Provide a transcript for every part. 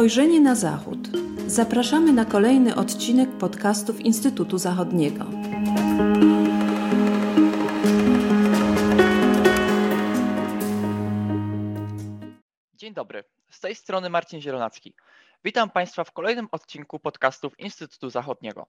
Spojrzenie na Zachód. Zapraszamy na kolejny odcinek podcastów Instytutu Zachodniego. Dzień dobry, z tej strony Marcin Zielonacki. Witam Państwa w kolejnym odcinku podcastów Instytutu Zachodniego.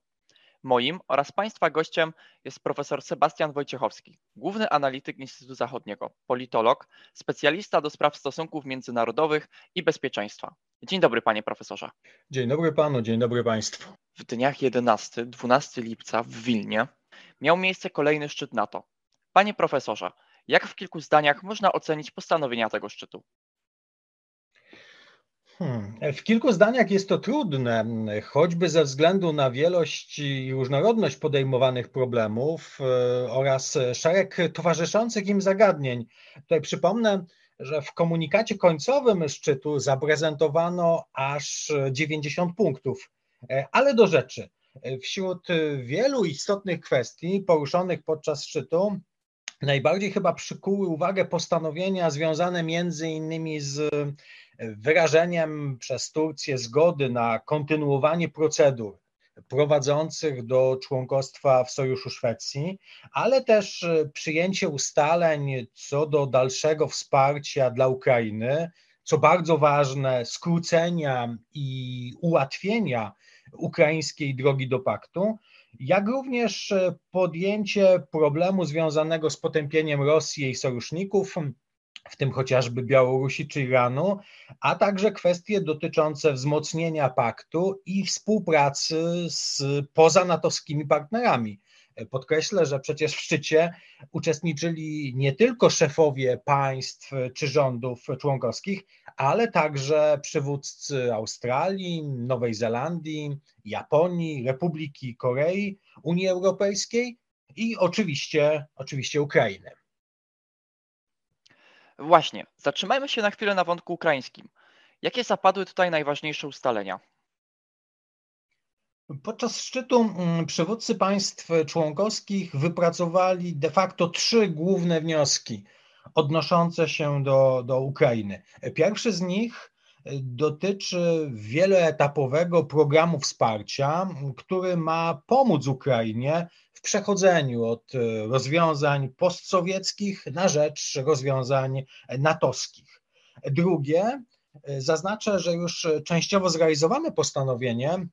Moim oraz Państwa gościem jest profesor Sebastian Wojciechowski, główny analityk Instytutu Zachodniego, politolog, specjalista do spraw stosunków międzynarodowych i bezpieczeństwa. Dzień dobry, panie profesorze. Dzień dobry panu, dzień dobry państwu. W dniach 11-12 lipca w Wilnie miał miejsce kolejny szczyt NATO. Panie profesorze, jak w kilku zdaniach można ocenić postanowienia tego szczytu? Hmm. W kilku zdaniach jest to trudne, choćby ze względu na wielość i różnorodność podejmowanych problemów e, oraz szereg towarzyszących im zagadnień. Tutaj przypomnę, że w komunikacie końcowym szczytu zaprezentowano aż 90 punktów, e, ale do rzeczy. Wśród wielu istotnych kwestii poruszonych podczas szczytu najbardziej chyba przykuły uwagę postanowienia związane między innymi z wyrażeniem przez Turcję zgody na kontynuowanie procedur prowadzących do członkostwa w Sojuszu Szwecji, ale też przyjęcie ustaleń co do dalszego wsparcia dla Ukrainy, co bardzo ważne, skrócenia i ułatwienia ukraińskiej drogi do paktu, jak również podjęcie problemu związanego z potępieniem Rosji i sojuszników, w tym chociażby Białorusi czy Iranu, a także kwestie dotyczące wzmocnienia paktu i współpracy z pozanatowskimi partnerami. Podkreślę, że przecież w szczycie uczestniczyli nie tylko szefowie państw czy rządów członkowskich, ale także przywódcy Australii, Nowej Zelandii, Japonii, Republiki Korei, Unii Europejskiej i oczywiście, oczywiście Ukrainy. Właśnie, zatrzymajmy się na chwilę na wątku ukraińskim. Jakie zapadły tutaj najważniejsze ustalenia? Podczas szczytu mm, przywódcy państw członkowskich wypracowali de facto trzy główne wnioski odnoszące się do, do Ukrainy. Pierwszy z nich dotyczy wieloetapowego programu wsparcia, który ma pomóc Ukrainie w przechodzeniu od rozwiązań postsowieckich na rzecz rozwiązań natowskich. Drugie, zaznaczę, że już częściowo zrealizowane postanowienie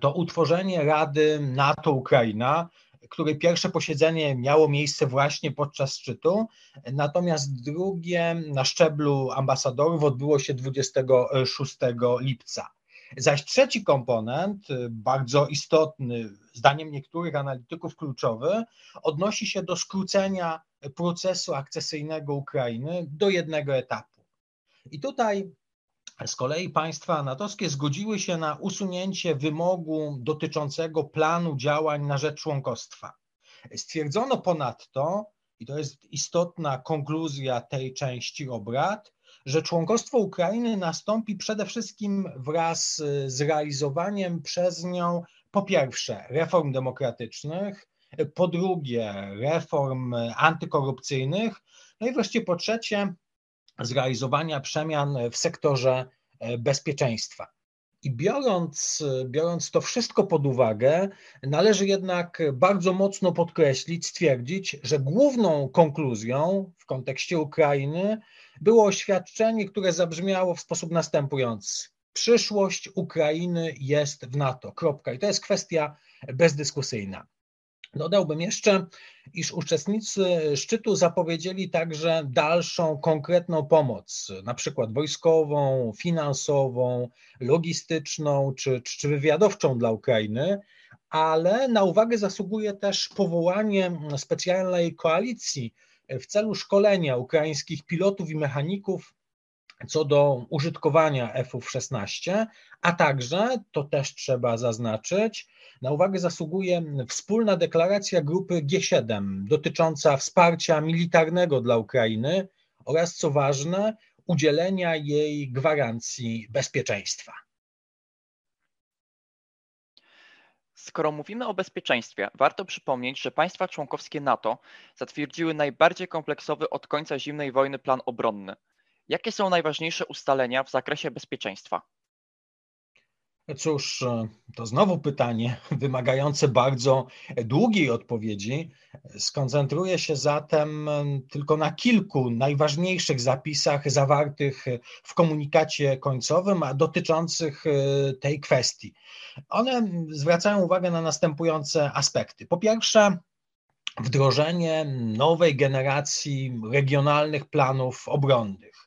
to utworzenie Rady NATO-Ukraina, której pierwsze posiedzenie miało miejsce właśnie podczas szczytu, natomiast drugie na szczeblu ambasadorów odbyło się 26 lipca. Zaś trzeci komponent, bardzo istotny, zdaniem niektórych analityków kluczowy, odnosi się do skrócenia procesu akcesyjnego Ukrainy do jednego etapu. I tutaj z kolei państwa natowskie zgodziły się na usunięcie wymogu dotyczącego planu działań na rzecz członkostwa. Stwierdzono ponadto, i to jest istotna konkluzja tej części obrad, że członkostwo Ukrainy nastąpi przede wszystkim wraz z realizowaniem przez nią po pierwsze reform demokratycznych, po drugie reform antykorupcyjnych, no i wreszcie po trzecie zrealizowania przemian w sektorze e, bezpieczeństwa. I biorąc, biorąc to wszystko pod uwagę, należy jednak bardzo mocno podkreślić, stwierdzić, że główną konkluzją w kontekście Ukrainy było oświadczenie, które zabrzmiało w sposób następujący. Przyszłość Ukrainy jest w NATO. Kropka. I to jest kwestia bezdyskusyjna. Dodałbym jeszcze, iż uczestnicy szczytu zapowiedzieli także dalszą konkretną pomoc, na przykład wojskową, finansową, logistyczną czy, czy wywiadowczą dla Ukrainy, ale na uwagę zasługuje też powołanie specjalnej koalicji w celu szkolenia ukraińskich pilotów i mechaników co do użytkowania F-16, a także, to też trzeba zaznaczyć, na uwagę zasługuje wspólna deklaracja grupy G7 dotycząca wsparcia militarnego dla Ukrainy oraz, co ważne, udzielenia jej gwarancji bezpieczeństwa. Skoro mówimy o bezpieczeństwie, warto przypomnieć, że państwa członkowskie NATO zatwierdziły najbardziej kompleksowy od końca zimnej wojny plan obronny. Jakie są najważniejsze ustalenia w zakresie bezpieczeństwa? Cóż, to znowu pytanie wymagające bardzo długiej odpowiedzi. Skoncentruję się zatem tylko na kilku najważniejszych zapisach zawartych w komunikacie końcowym, a dotyczących tej kwestii. One zwracają uwagę na następujące aspekty. Po pierwsze, wdrożenie nowej generacji regionalnych planów obronnych.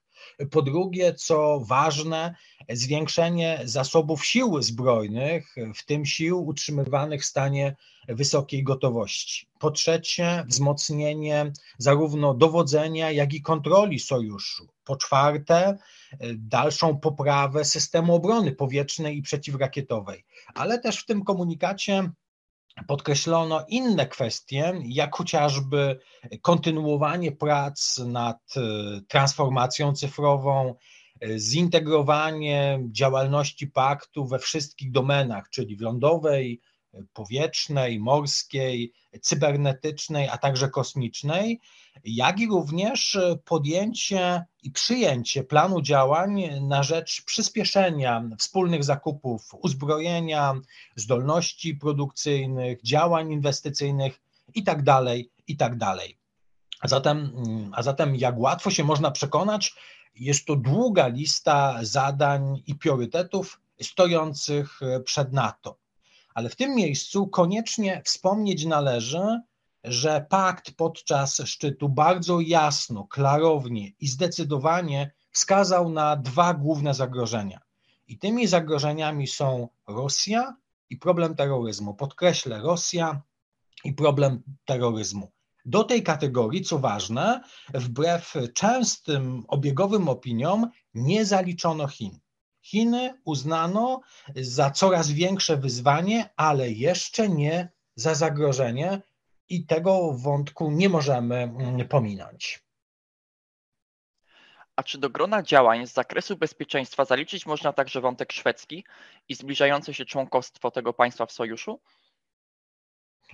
Po drugie, co ważne, zwiększenie zasobów sił zbrojnych, w tym sił utrzymywanych w stanie wysokiej gotowości. Po trzecie, wzmocnienie zarówno dowodzenia, jak i kontroli sojuszu. Po czwarte, dalszą poprawę systemu obrony powietrznej i przeciwrakietowej. Ale też w tym komunikacie podkreślono inne kwestie, jak chociażby kontynuowanie prac nad e, transformacją cyfrową, e, zintegrowanie działalności paktu we wszystkich domenach, czyli w lądowej, powietrznej, morskiej, cybernetycznej, a także kosmicznej, jak i również podjęcie i przyjęcie planu działań na rzecz przyspieszenia wspólnych zakupów uzbrojenia, zdolności produkcyjnych, działań inwestycyjnych itd. Tak itd. Tak a zatem, a zatem, jak łatwo się można przekonać, jest to długa lista zadań i priorytetów stojących przed NATO. Ale w tym miejscu koniecznie wspomnieć należy, że pakt podczas szczytu bardzo jasno, klarownie i zdecydowanie wskazał na dwa główne zagrożenia. I tymi zagrożeniami są Rosja i problem terroryzmu. Podkreślę, Rosja i problem terroryzmu. Do tej kategorii, co ważne, wbrew częstym obiegowym opiniom, nie zaliczono Chin. Chiny uznano za coraz większe wyzwanie, ale jeszcze nie za zagrożenie, i tego wątku nie możemy mm, pominąć. A czy do grona działań z zakresu bezpieczeństwa zaliczyć można także wątek szwedzki i zbliżające się członkostwo tego państwa w sojuszu?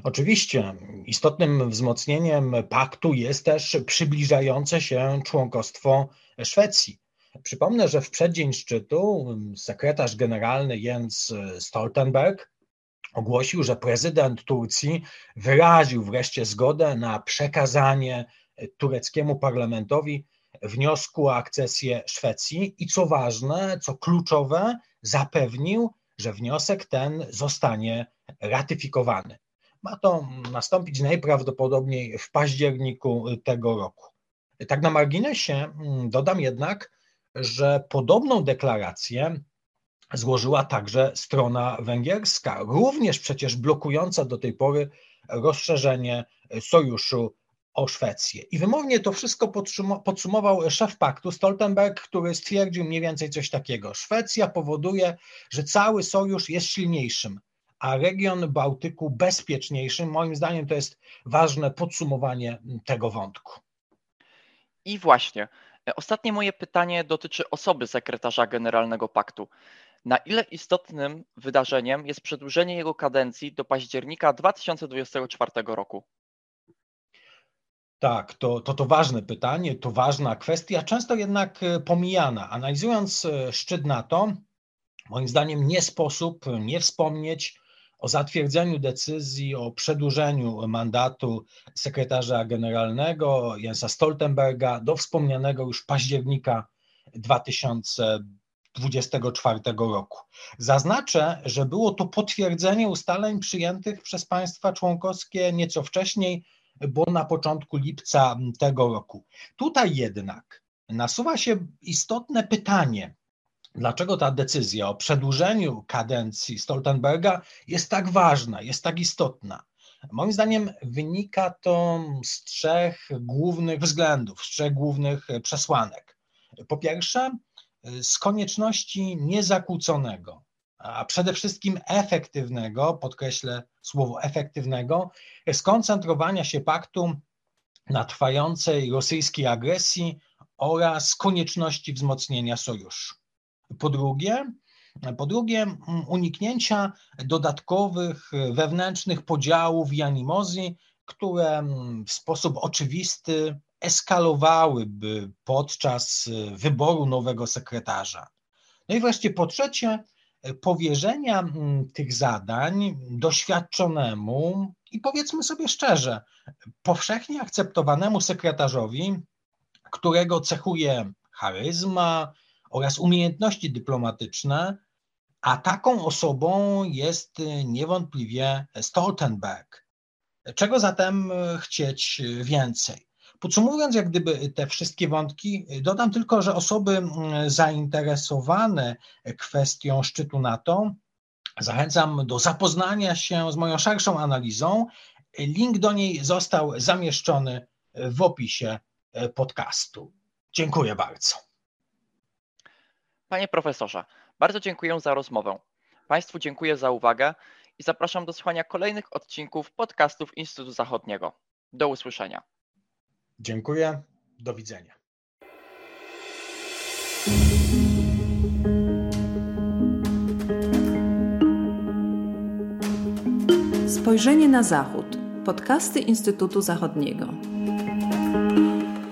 Oczywiście istotnym wzmocnieniem paktu jest też przybliżające się członkostwo Szwecji. Przypomnę, że w przeddzień szczytu sekretarz generalny Jens Stoltenberg ogłosił, że prezydent Turcji wyraził wreszcie zgodę na przekazanie tureckiemu parlamentowi wniosku o akcesję Szwecji i co ważne, co kluczowe, zapewnił, że wniosek ten zostanie ratyfikowany. Ma to nastąpić najprawdopodobniej w październiku tego roku. Tak na marginesie mm, dodam jednak, że podobną deklarację złożyła także strona węgierska, również przecież blokująca do tej pory rozszerzenie sojuszu o Szwecję. I wymownie to wszystko podsumował szef paktu Stoltenberg, który stwierdził mniej więcej coś takiego. Szwecja powoduje, że cały sojusz jest silniejszym, a region Bałtyku bezpieczniejszym. Moim zdaniem to jest ważne podsumowanie tego wątku. I właśnie, ostatnie moje pytanie dotyczy osoby sekretarza generalnego paktu. Na ile istotnym wydarzeniem jest przedłużenie jego kadencji do października 2024 roku? Tak, to, to to ważne pytanie, to ważna kwestia, często jednak e, pomijana. Analizując e, szczyt NATO, moim zdaniem nie sposób nie wspomnieć o zatwierdzeniu decyzji o przedłużeniu mandatu sekretarza generalnego Jensa Stoltenberga do wspomnianego już października 2024 2024 roku. Zaznaczę, że było to potwierdzenie ustaleń przyjętych przez państwa członkowskie nieco wcześniej, bo na początku lipca tego roku. Tutaj jednak nasuwa się istotne pytanie, dlaczego ta decyzja o przedłużeniu kadencji Stoltenberga jest tak ważna, jest tak istotna. Moim zdaniem wynika to z trzech głównych względów, z trzech głównych przesłanek. Po pierwsze, z konieczności niezakłóconego, a przede wszystkim efektywnego, podkreślę słowo efektywnego, skoncentrowania się paktu na trwającej rosyjskiej agresji oraz konieczności wzmocnienia sojuszu. Po drugie, po drugie, uniknięcia dodatkowych wewnętrznych podziałów i animozji, które w sposób oczywisty eskalowałyby podczas wyboru nowego sekretarza. No i wreszcie po trzecie, powierzenia mm, tych zadań doświadczonemu i powiedzmy sobie szczerze, powszechnie akceptowanemu sekretarzowi, którego cechuje charyzma oraz umiejętności dyplomatyczne, a taką osobą jest niewątpliwie Stoltenberg. Czego zatem chcieć więcej? Podsumowując, jak gdyby te wszystkie wątki, dodam tylko, że osoby zainteresowane kwestią szczytu NATO zachęcam do zapoznania się z moją szerszą analizą. Link do niej został zamieszczony w opisie podcastu. Dziękuję bardzo. Panie profesorze, bardzo dziękuję za rozmowę. Państwu dziękuję za uwagę i zapraszam do słuchania kolejnych odcinków podcastów Instytutu Zachodniego. Do usłyszenia. Dziękuję. Do widzenia. Spojrzenie na Zachód. Podcasty Instytutu Zachodniego.